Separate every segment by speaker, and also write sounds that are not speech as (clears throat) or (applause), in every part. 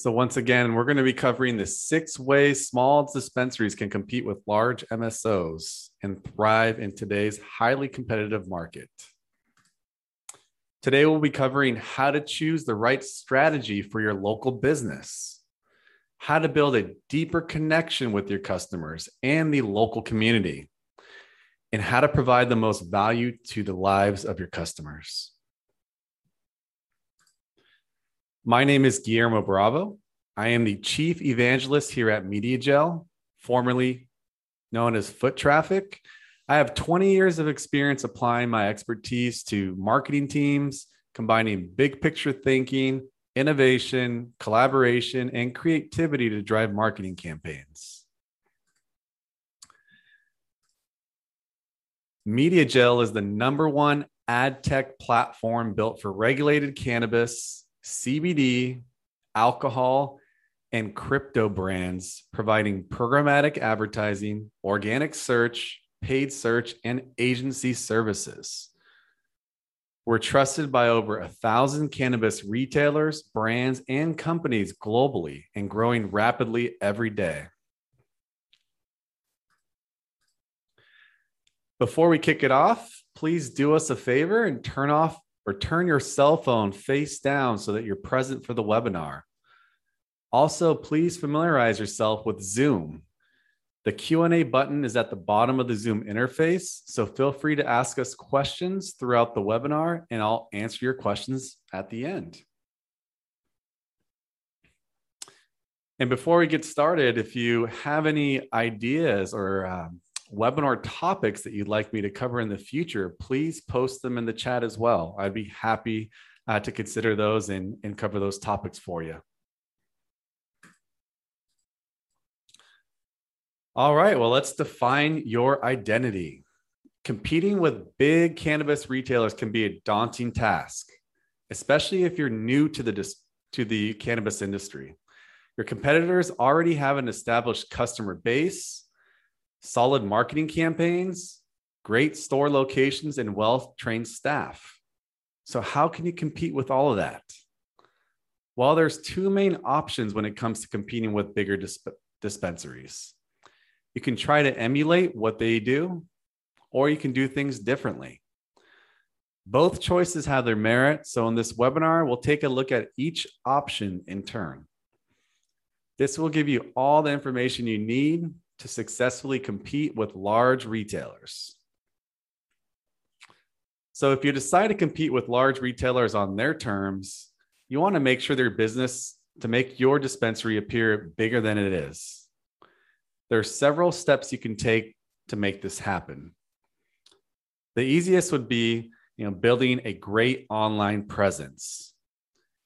Speaker 1: So, once again, we're going to be covering the six ways small dispensaries can compete with large MSOs and thrive in today's highly competitive market. Today, we'll be covering how to choose the right strategy for your local business, how to build a deeper connection with your customers and the local community, and how to provide the most value to the lives of your customers. My name is Guillermo Bravo. I am the chief evangelist here at MediaJel, formerly known as Foot Traffic. I have 20 years of experience applying my expertise to marketing teams, combining big picture thinking, innovation, collaboration, and creativity to drive marketing campaigns. MediaJel is the number one ad tech platform built for regulated cannabis CBD, alcohol, and crypto brands, providing programmatic advertising, organic search, paid search, and agency services. We're trusted by over a thousand cannabis retailers, brands, and companies globally and growing rapidly every day. Before we kick it off, please do us a favor and turn off or turn your cell phone face down so that you're present for the webinar. Also, please familiarize yourself with Zoom. The Q&A button is at the bottom of the Zoom interface, so feel free to ask us questions throughout the webinar and I'll answer your questions at the end. And before we get started, if you have any ideas or um, webinar topics that you'd like me to cover in the future, please post them in the chat as well. I'd be happy uh, to consider those and, and cover those topics for you. All right, well, let's define your identity. Competing with big cannabis retailers can be a daunting task, especially if you're new to the, to the cannabis industry. Your competitors already have an established customer base, solid marketing campaigns, great store locations, and well trained staff. So, how can you compete with all of that? Well, there's two main options when it comes to competing with bigger disp- dispensaries. You can try to emulate what they do, or you can do things differently. Both choices have their merit. So, in this webinar, we'll take a look at each option in turn. This will give you all the information you need to successfully compete with large retailers. So, if you decide to compete with large retailers on their terms, you want to make sure their business to make your dispensary appear bigger than it is. There are several steps you can take to make this happen. The easiest would be, you know, building a great online presence.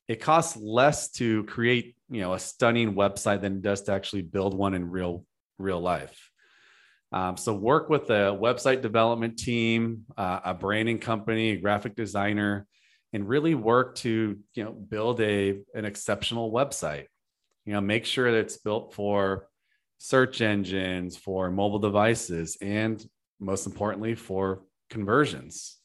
Speaker 1: It costs less to create, you know, a stunning website than it does to actually build one in real real life. Um, so work with a website development team, uh, a branding company, a graphic designer, and really work to you know build a an exceptional website. You know, make sure that it's built for search engines, for mobile devices, and most importantly for conversions.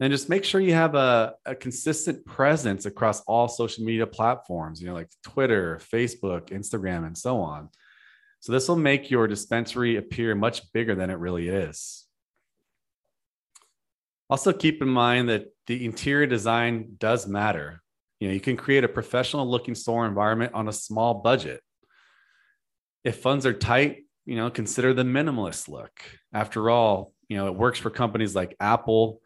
Speaker 1: And just make sure you have a, a consistent presence across all social media platforms, you know, like Twitter, Facebook, Instagram, and so on. So this will make your dispensary appear much bigger than it really is. Also keep in mind that the interior design does matter. You know, you can create a professional looking store environment on a small budget. If funds are tight, you know, consider the minimalist look. After all, you know, it works for companies like Apple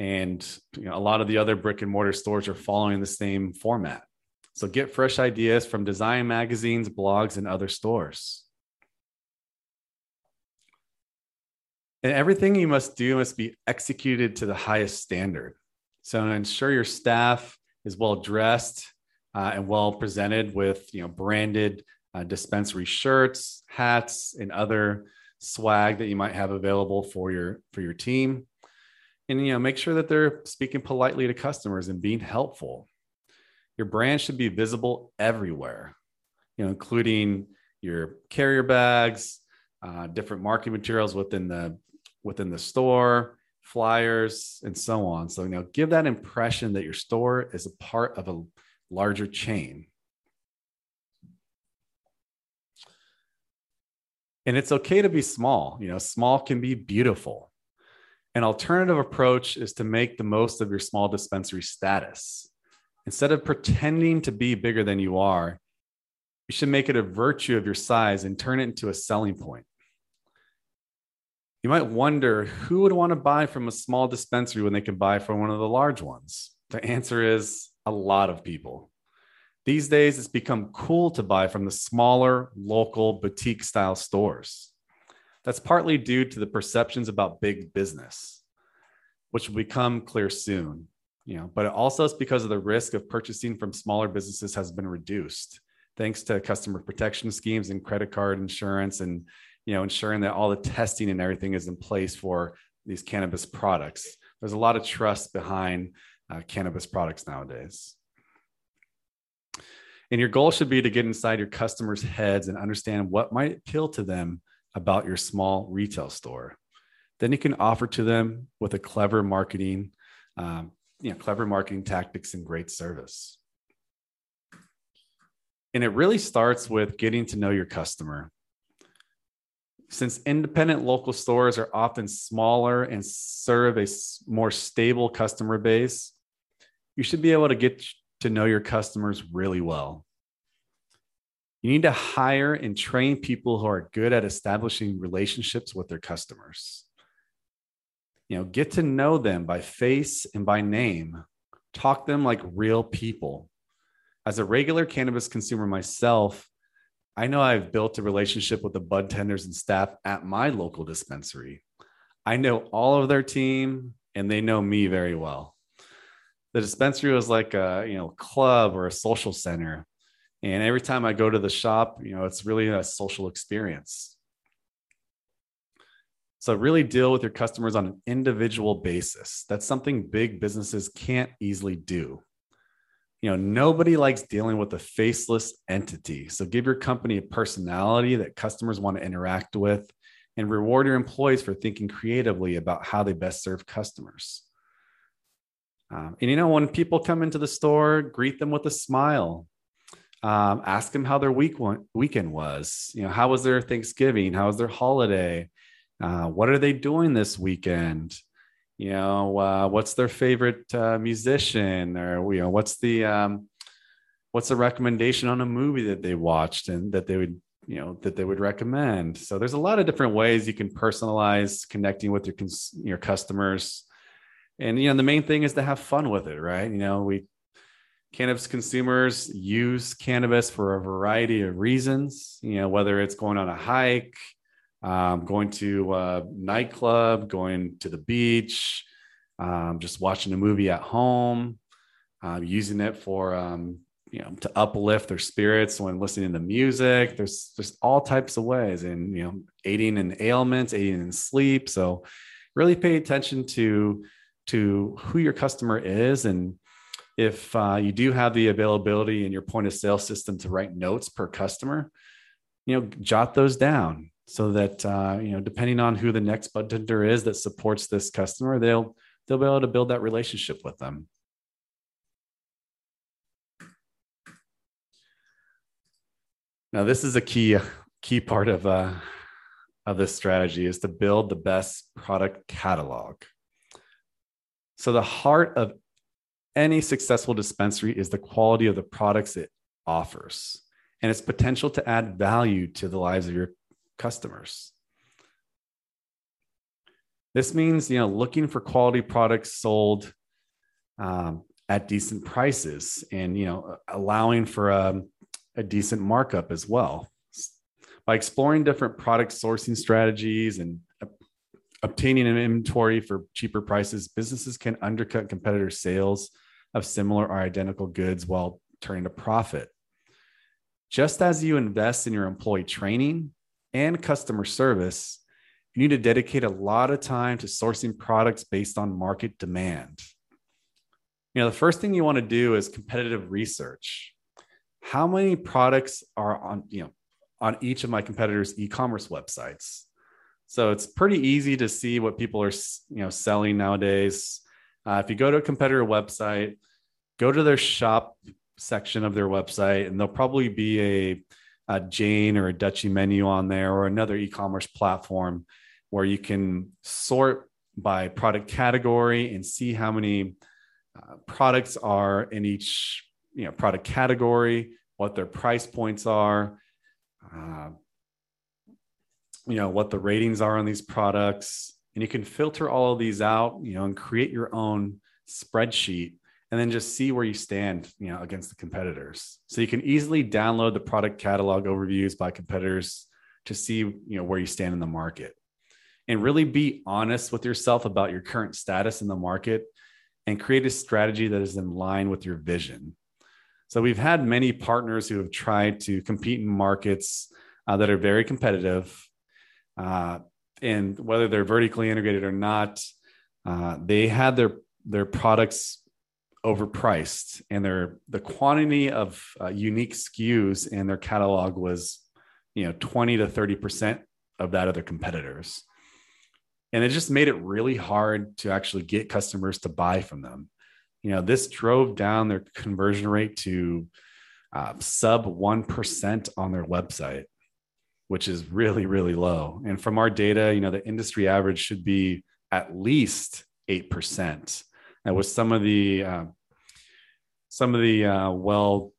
Speaker 1: and you know, a lot of the other brick and mortar stores are following the same format. So get fresh ideas from design magazines, blogs, and other stores. And everything you must do must be executed to the highest standard. So ensure your staff is well dressed uh, and well presented with you know branded uh, dispensary shirts, hats, and other swag that you might have available for your for your team. And you know make sure that they're speaking politely to customers and being helpful your brand should be visible everywhere, you know, including your carrier bags, uh, different marketing materials within the within the store, flyers, and so on. So you know, give that impression that your store is a part of a larger chain. And it's okay to be small. You know, small can be beautiful. An alternative approach is to make the most of your small dispensary status. Instead of pretending to be bigger than you are, you should make it a virtue of your size and turn it into a selling point. You might wonder who would want to buy from a small dispensary when they can buy from one of the large ones. The answer is a lot of people. These days, it's become cool to buy from the smaller, local, boutique style stores. That's partly due to the perceptions about big business, which will become clear soon. You know, but also it's because of the risk of purchasing from smaller businesses has been reduced thanks to customer protection schemes and credit card insurance and you know ensuring that all the testing and everything is in place for these cannabis products there's a lot of trust behind uh, cannabis products nowadays and your goal should be to get inside your customers' heads and understand what might appeal to them about your small retail store. Then you can offer to them with a clever marketing, um, you know, clever marketing tactics and great service. And it really starts with getting to know your customer. Since independent local stores are often smaller and serve a more stable customer base, you should be able to get to know your customers really well. You need to hire and train people who are good at establishing relationships with their customers. You know, get to know them by face and by name. Talk them like real people. As a regular cannabis consumer myself, I know I've built a relationship with the bud tenders and staff at my local dispensary. I know all of their team and they know me very well the dispensary was like a you know club or a social center and every time i go to the shop you know it's really a social experience so really deal with your customers on an individual basis that's something big businesses can't easily do you know nobody likes dealing with a faceless entity so give your company a personality that customers want to interact with and reward your employees for thinking creatively about how they best serve customers um, and you know, when people come into the store, greet them with a smile. Um, ask them how their week one, weekend was. You know, how was their Thanksgiving? How was their holiday? Uh, what are they doing this weekend? You know, uh, what's their favorite uh, musician, or you know, what's the um, what's a recommendation on a movie that they watched and that they would you know that they would recommend. So there's a lot of different ways you can personalize connecting with your cons- your customers and you know the main thing is to have fun with it right you know we cannabis consumers use cannabis for a variety of reasons you know whether it's going on a hike um, going to a nightclub going to the beach um, just watching a movie at home uh, using it for um, you know to uplift their spirits when listening to music. There's just all types of ways and you know aiding in ailments aiding in sleep. So really pay attention to to who your customer is and if uh, you do have the availability in your point of sale system to write notes per customer you know jot those down so that uh, you know depending on who the next bud tender is that supports this customer they'll they'll be able to build that relationship with them. Now this is a key key part of uh, of this strategy is to build the best product catalog. So, the heart of any successful dispensary is the quality of the products it offers and its potential to add value to the lives of your customers. This means, you know, looking for quality products sold um, at decent prices and, you know, allowing for a, a decent markup as well. By exploring different product sourcing strategies and obtaining an inventory for cheaper prices, businesses can undercut competitor sales of similar or identical goods while turning a profit. Just as you invest in your employee training and customer service, you need to dedicate a lot of time to sourcing products based on market demand. You know, the first thing you want to do is competitive research. How many products are on, you know, on each of my competitors' e-commerce websites? So it's pretty easy to see what people are you know selling nowadays. Uh, if you go to a competitor website, go to their shop section of their website, and there'll probably be a a Jane or a Dutchie menu on there or another e-commerce platform where you can sort by product category and see how many uh, products are in each you know product category, what their price points are, uh, you know what the ratings are on these products, and you can filter all of these out, you know, and create your own spreadsheet and then just see where you stand you know against the competitors. So you can easily download the product catalog overviews by competitors to see you know where you stand in the market. And really be honest with yourself about your current status in the market and create a strategy that is in line with your vision. So we've had many partners who have tried to compete in markets uh, that are very competitive uh, and whether they're vertically integrated or not uh, they had their their products overpriced and their the quantity of uh, unique SKUs in their catalog was you know 20 to 30% of that of their competitors. And it just made it really hard to actually get customers to buy from them. You know this drove down their conversion rate to uh, sub 1% on their website which is really really low. And from our data you know the industry average should be at least 8% and with some of the uh, some of the uh, well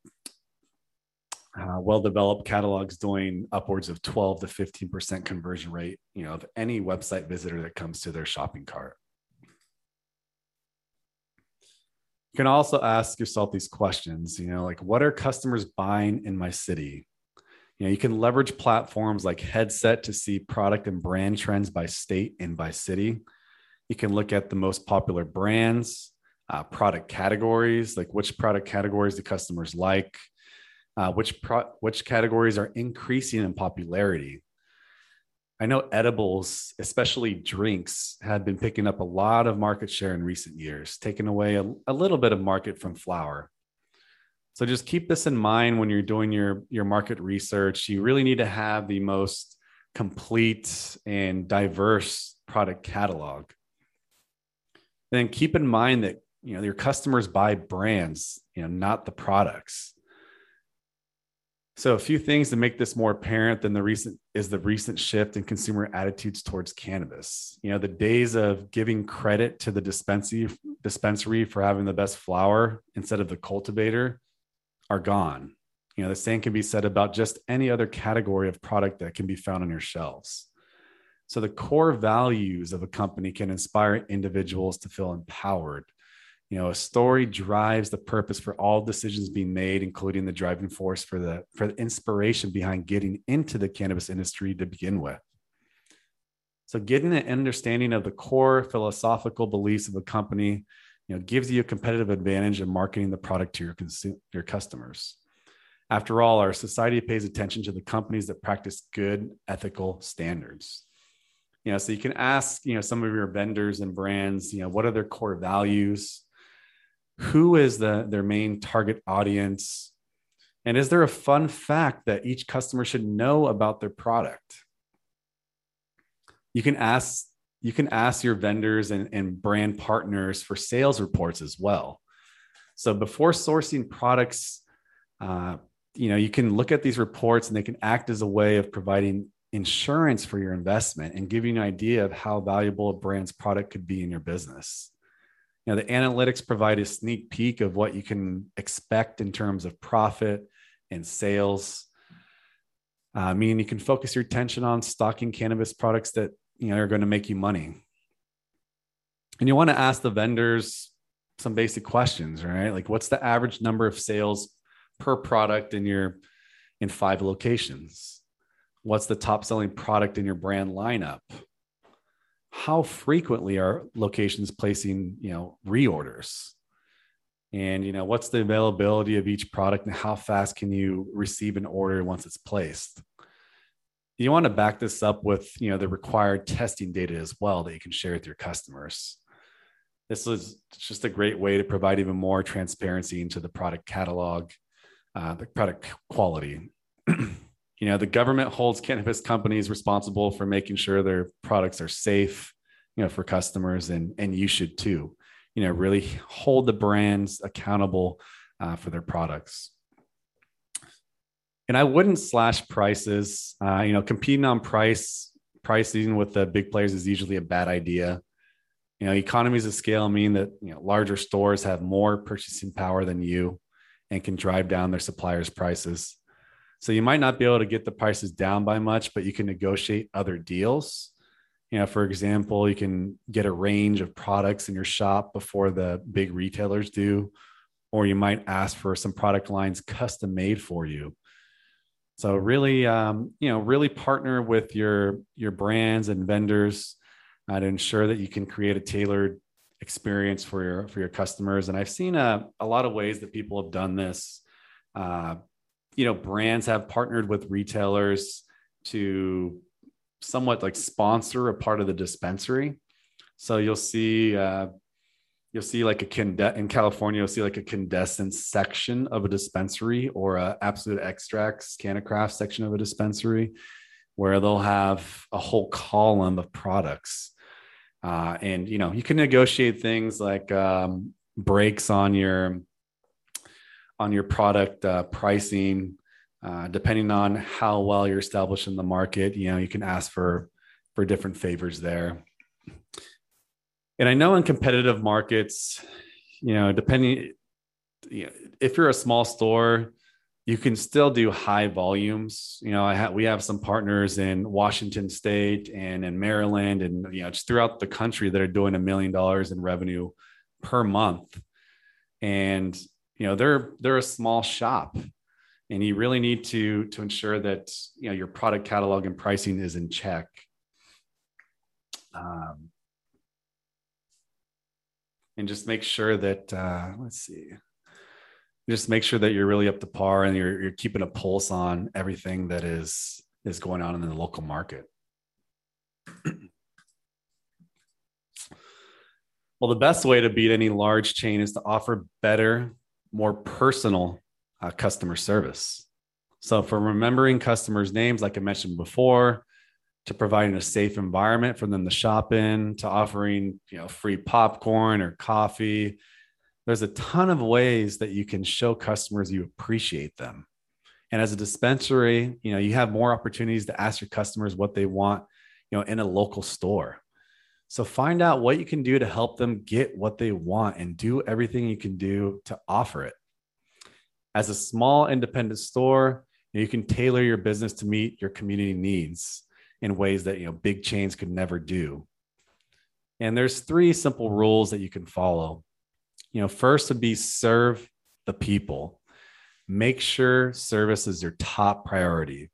Speaker 1: uh, well developed catalogs doing upwards of 12 to 15 percent conversion rate you know of any website visitor that comes to their shopping cart. You can also ask yourself these questions you know like what are customers buying in my city? You know you can leverage platforms like headset to see product and brand trends by state and by city you can look at the most popular brands uh, product categories, like which product categories the customers like, uh, which pro- which categories are increasing in popularity. I know edibles, especially drinks, had been picking up a lot of market share in recent years, taking away a, a little bit of market from flower. So just keep this in mind when you're doing your your market research. You really need to have the most complete and diverse product catalog. Then keep in mind that you know your customers buy brands you know not the products. So a few things to make this more apparent than the recent is the recent shift in consumer attitudes towards cannabis. You know the days of giving credit to the dispensary dispensary for having the best flower instead of the cultivator are gone. You know the same can be said about just any other category of product that can be found on your shelves so the core values of a company can inspire individuals to feel empowered. You know a story drives the purpose for all decisions being made including the driving force for the for the inspiration behind getting into the cannabis industry to begin with. So getting an understanding of the core philosophical beliefs of a company you know gives you a competitive advantage in marketing the product to your consumer your customers. After all our society pays attention to the companies that practice good ethical standards you know so you can ask you know some of your vendors and brands you know what are their core values? Who is the their main target audience? And is there a fun fact that each customer should know about their product? You can ask you can ask your vendors and, and brand partners for sales reports as well. So before sourcing products uh, you know you can look at these reports and they can act as a way of providing insurance for your investment and give you an idea of how valuable a brand's product could be in your business. You know the analytics provide a sneak peek of what you can expect in terms of profit and sales. Uh, meaning you can focus your attention on stocking cannabis products that you know are going to make you money. And you want to ask the vendors some basic questions right? Like what's the average number of sales per product in your in five locations what's the top selling product in your brand lineup? How frequently are locations placing you know reorders? And you know what's the availability of each product and how fast can you receive an order once it's placed? You want to back this up with you know the required testing data as well that you can share with your customers. This is just a great way to provide even more transparency into the product catalog uh, the product quality (clears throat) you know the government holds cannabis companies responsible for making sure their products are safe you know for customers and and you should too you know really hold the brands accountable uh, for their products And I wouldn't slash prices. Uh, you know, competing on price pricing with the big players is usually a bad idea. You know, economies of scale mean that you know larger stores have more purchasing power than you and can drive down their suppliers' prices. So you might not be able to get the prices down by much, but you can negotiate other deals. You know, for example, you can get a range of products in your shop before the big retailers do, or you might ask for some product lines custom made for you. So really, um, you know, really partner with your your brands and vendors uh, to ensure that you can create a tailored experience for your for your customers. And I've seen a, a lot of ways that people have done this. Uh, you know, brands have partnered with retailers to somewhat like sponsor a part of the dispensary. So you'll see uh, you'll see like a conde- in California, you'll see like a Canndescent section of a dispensary or a Absolute Xtracts CannaCraft section of a dispensary where they'll have a whole column of products. Uh, and you know, you can negotiate things like um, breaks on your on your product uh, pricing, uh, depending on how well you're established in the market. You know, you can ask for for different favors there. And I know in competitive markets, you know, depending, you know, if you're a small store, you can still do high volumes. You know, I have we have some partners in Washington State and in Maryland, and you know, just throughout the country that are doing a million dollars in revenue per month. And you know, they're they're a small shop, and you really need to to ensure that you know your product catalog and pricing is in check. Um, and just make sure that uh, let's see just make sure that you're really up to par and you're, you're keeping a pulse on everything that is is going on in the local market (clears throat) well the best way to beat any large chain is to offer better more personal uh, customer service. So from remembering customers names like i mentioned before to providing a safe environment for them to shop in to offering you know free popcorn or coffee there's a ton of ways that you can show customers you appreciate them. And as a dispensary you know you have more opportunities to ask your customers what they want you know in a local store so find out what you can do to help them get what they want and do everything you can do to offer it as a small independent store you can tailor your business to meet your community needs in ways that you know big chains could never do. And there's three simple rules that you can follow. You know, first would be serve the people. Make sure service is your top priority.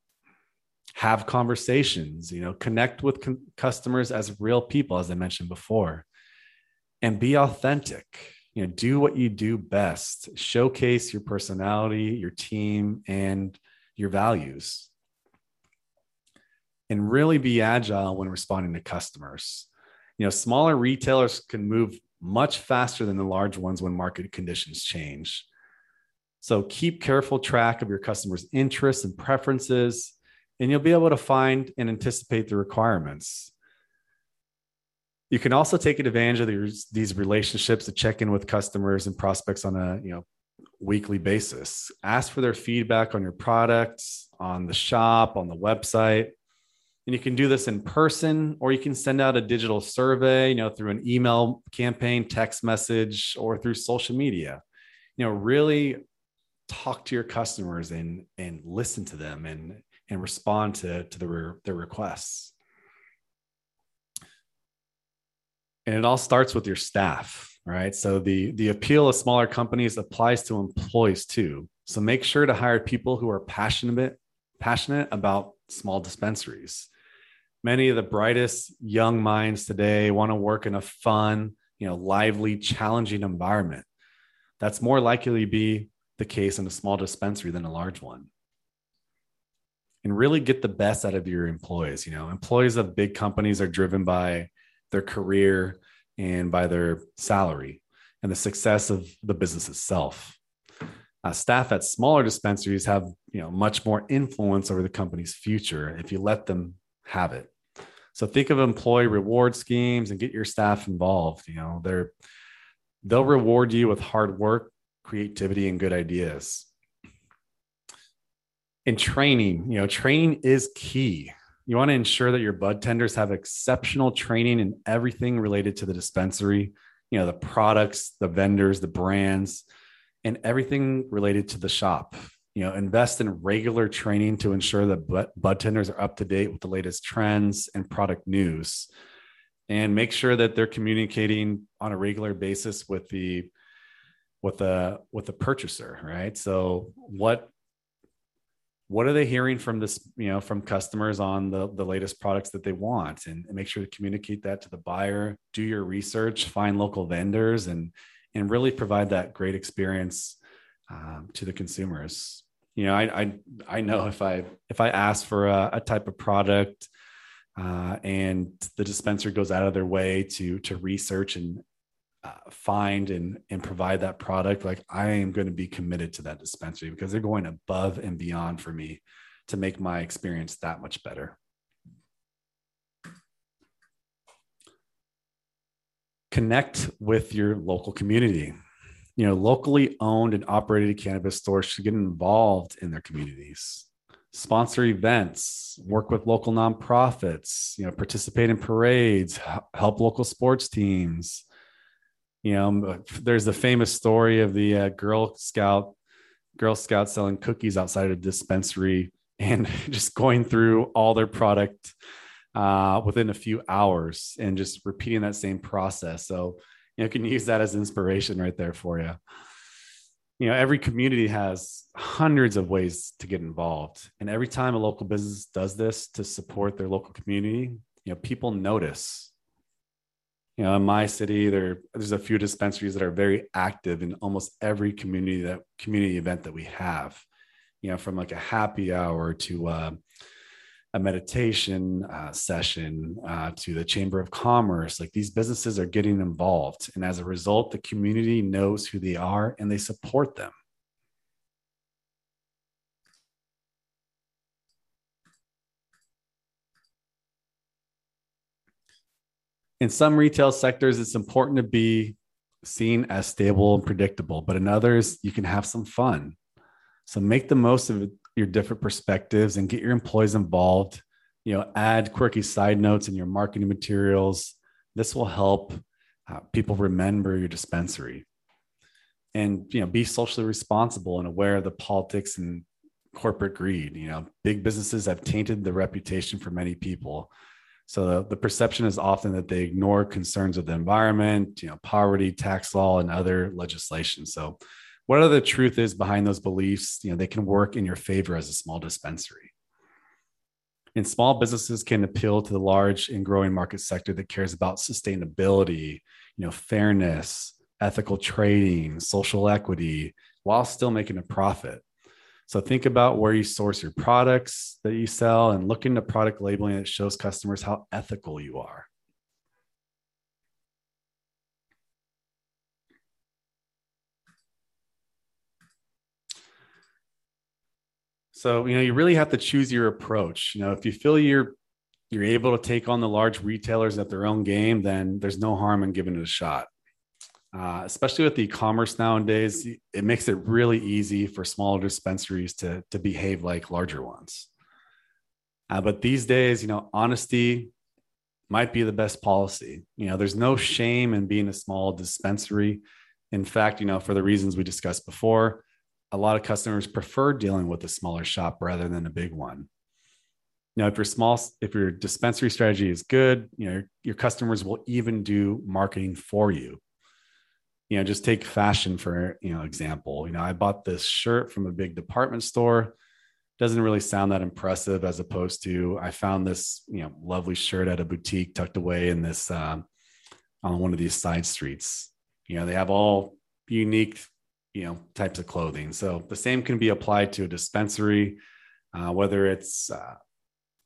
Speaker 1: Have conversations, you know, connect with customers as real people as I mentioned before. And be authentic. You know, do what you do best. Showcase your personality, your team, and your values and really be agile when responding to customers. You know, smaller retailers can move much faster than the large ones when market conditions change. So keep careful track of your customers' interests and preferences, and you'll be able to find and anticipate the requirements. You can also take advantage of these, these relationships to check in with customers and prospects on a you know weekly basis. Ask for their feedback on your products, on the shop, on the website. And you can do this in person, or you can send out a digital survey, you know, through an email campaign, text message, or through social media. You know, really talk to your customers and and listen to them and and respond to to their their requests. And it all starts with your staff, right? So the the appeal of smaller companies applies to employees too. So make sure to hire people who are passionate passionate about small dispensaries many of the brightest young minds today want to work in a fun, you know, lively, challenging environment. That's more likely to be the case in a small dispensary than a large one. And really get the best out of your employees. You know, employees of big companies are driven by their career and by their salary and the success of the business itself. Uh, staff at smaller dispensaries have you know much more influence over the company's future if you let them have it. So think of employee reward schemes and get your staff involved. You know, they're they'll reward you with hard work, creativity, and good ideas. In training, you know, training is key. You want to ensure that your bud tenders have exceptional training in everything related to the dispensary, you know, the products, the vendors, the brands, and everything related to the shop. You know, invest in regular training to ensure that bud tenders are up to date with the latest trends and product news. And make sure that they're communicating on a regular basis with the with the with the purchaser, right? So what what are they hearing from this you know from customers on the, the latest products that they want? And, and, make sure to communicate that to the buyer do your research find local vendors and and really provide that great experience um, to the consumers. You know I, I i know if i if i ask for a, a type of product uh, and the dispenser goes out of their way to to research and find and and provide that product like i am going to be committed to that dispensary because they're going above and beyond for me to make my experience that much better. Connect with your local community. You know locally owned and operated cannabis stores should get involved in their communities. Sponsor events work with local nonprofits you know participate in parades help local sports teams you know there's the famous story of the uh, girl scout girl scout selling cookies outside a dispensary (laughs) and just going through all their product uh, within a few hours and just repeating that same process. So you know you can use that as inspiration right there for you you know every community has hundreds of ways to get involved. And every time a local business does this to support their local community you know people notice you know in my city there there's a few dispensaries that are very active in almost every community that community event that we have. You know from like a happy hour to uh, a meditation uh, session uh, to the chamber of commerce like these businesses are getting involved. And as a result the community knows who they are and they support them in some retail sectors, it's important to be seen as stable and predictable, but in others, you can have some fun. So make the most of your different perspectives and get your employees involved. You know, add quirky side notes in your marketing materials. This will help uh, people remember your dispensary. And you know, be socially responsible and aware of the politics and corporate greed. You know, big businesses have tainted the reputation for many people. So the, the, perception is often that they ignore concerns of the environment, you know, poverty, tax law, and other legislation. So whatever the truth is behind those beliefs, you know, they can work in your favor as a small dispensary. And small businesses can appeal to the large and growing market sector that cares about sustainability, you know, fairness, ethical trading, social equity, while still making a profit. So think about where you source your products that you sell and look into product labeling that shows customers how ethical you are. So, you know, you really have to choose your approach. You know, if you feel you're you're able to take on the large retailers at their own game, then there's no harm in giving it a shot uh, especially with e-commerce nowadays it makes it really easy for smaller dispensaries to, to behave like larger ones. Uh, but these days you know honesty might be the best policy. You know there's no shame in being a small dispensary. In fact you know for the reasons we discussed before a lot of customers prefer dealing with a smaller shop rather than a big one. You know if your small if your dispensary strategy is good you know your customers will even do marketing for you you know just take fashion for you know example. You know i bought this shirt from a big department store. Doesn't really sound that impressive as opposed to i found this you know lovely shirt at a boutique tucked away in this um, on one of these side streets. You know they have all unique you know types of clothing. So the same can be applied to a dispensary uh, whether it's uh,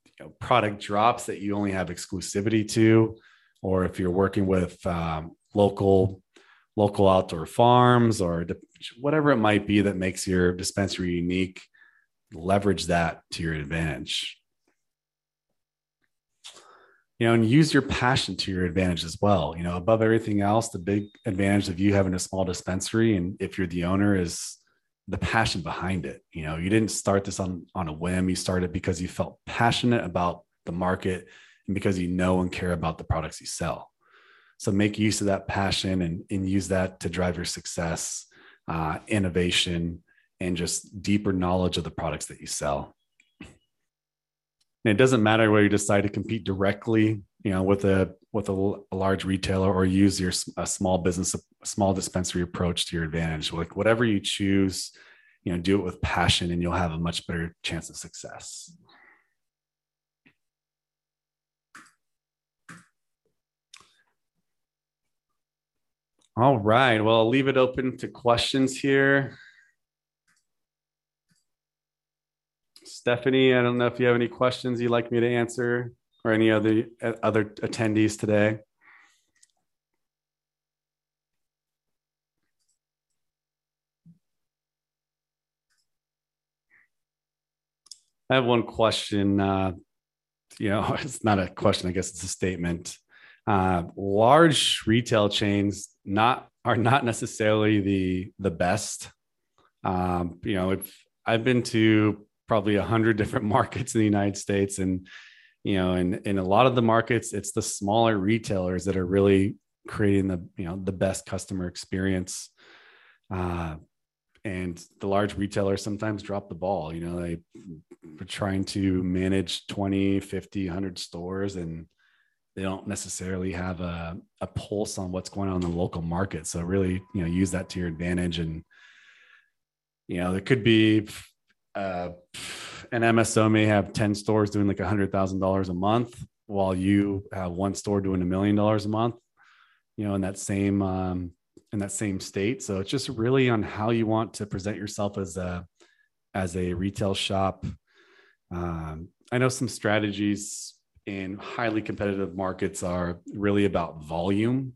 Speaker 1: you know, product drops that you only have exclusivity to or if you're working with um, local local outdoor farms or whatever it might be that makes your dispensary unique leverage that to your advantage you know and use your passion to your advantage as well you know above everything else the big advantage of you having a small dispensary and if you're the owner is the passion behind it. You know, you didn't start this on on a whim. You started because you felt passionate about the market and because you know and care about the products you sell. So make use of that passion and, and use that to drive your success, uh, innovation, and just deeper knowledge of the products that you sell. And it doesn't matter whether you decide to compete directly, you know, with a with a, a large retailer or use your a small business, a small dispensary approach to your advantage. Like whatever you choose, you know, do it with passion, and you'll have a much better chance of success. All right. Well, I'll leave it open to questions here. Stephanie, I don't know if you have any questions you'd like me to answer or any other other attendees today. I have one question. Uh, you know, (laughs) it's not a question. I guess it's a statement. Uh, large retail chains not are not necessarily the the best. Um, you know, if I've been to probably a hundred different (laughs) markets in the United States, and you know, in in a lot of the markets, it's the smaller retailers that are really creating the you know the best customer experience. Uh, and the large retailers sometimes drop the ball you know they are trying to manage 20 50 100 stores and they don't necessarily have a, a pulse on what's going on in the local market so really you know use that to your advantage and you know there could be uh, an MSO may have 10 stores doing like a hundred thousand dollars a month while you have one store doing a million dollars a month, you know, in that same, um, in that same state. So it's just really on how you want to present yourself as a, as a retail shop. Um, I know some strategies in highly competitive markets are really about volume.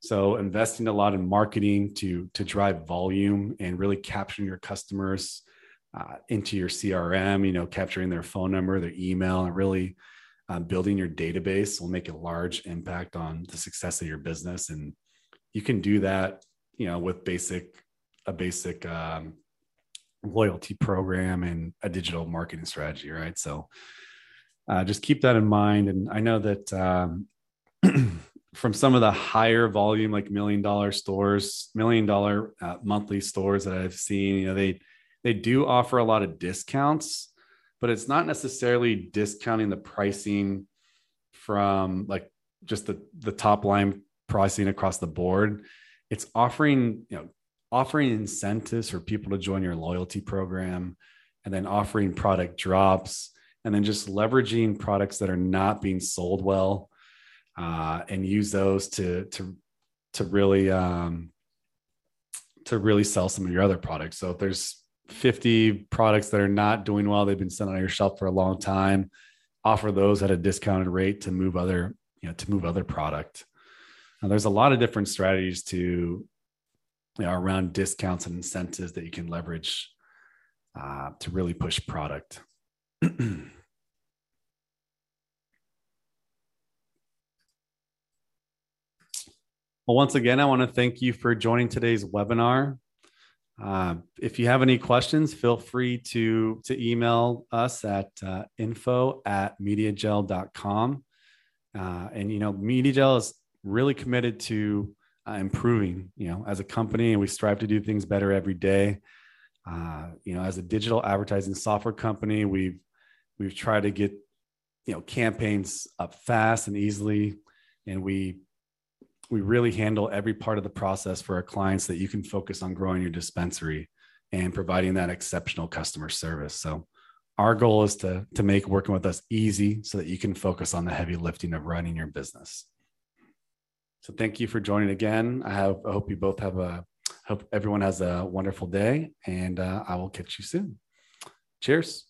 Speaker 1: So investing a lot in marketing to to drive volume and really capturing your customers uh, into your CRM, you know, capturing their phone number, their email, and really uh, building your database will make a large impact on the success of your business. And you can do that, you know, with basic a basic um, loyalty program and a digital marketing strategy, right? So uh, just keep that in mind. And I know that um, (clears throat) from some of the higher volume, like million dollar stores, million dollar uh, monthly stores that I've seen, you know, they they do offer a lot of discounts, but it's not necessarily discounting the pricing from like just the the top line pricing across the board. It's offering, you know, offering incentives for people to join your loyalty program and then offering product drops and then just leveraging products that are not being sold well uh, and use those to to to really um, to really sell some of your other products. So if there's 50 products that are not doing well, they've been sitting on your shelf for a long time, offer those at a discounted rate to move other, you know, to move other product. Now, there's a lot of different strategies to, you know, around discounts and incentives that you can leverage uh, to really push product. (clears throat) well, once again, I want to thank you for joining today's webinar. Uh, if you have any questions, feel free to, to email us at uh, info at mediajel.com. Uh, and, you know, MediaJel is really committed to uh, improving, you know, as a company, and we strive to do things better every day. Uh, you know, as a digital advertising software company, we've, we've tried to get, you know, campaigns up fast and easily. And we we really handle every part of the process for our clients that you can focus on growing your dispensary and providing that exceptional customer service. So our goal is to, to make working with us easy so that you can focus on the heavy lifting of running your business. So thank you for joining again. I, have, I hope you both have a hope everyone has a wonderful day and uh, I will catch you soon. Cheers.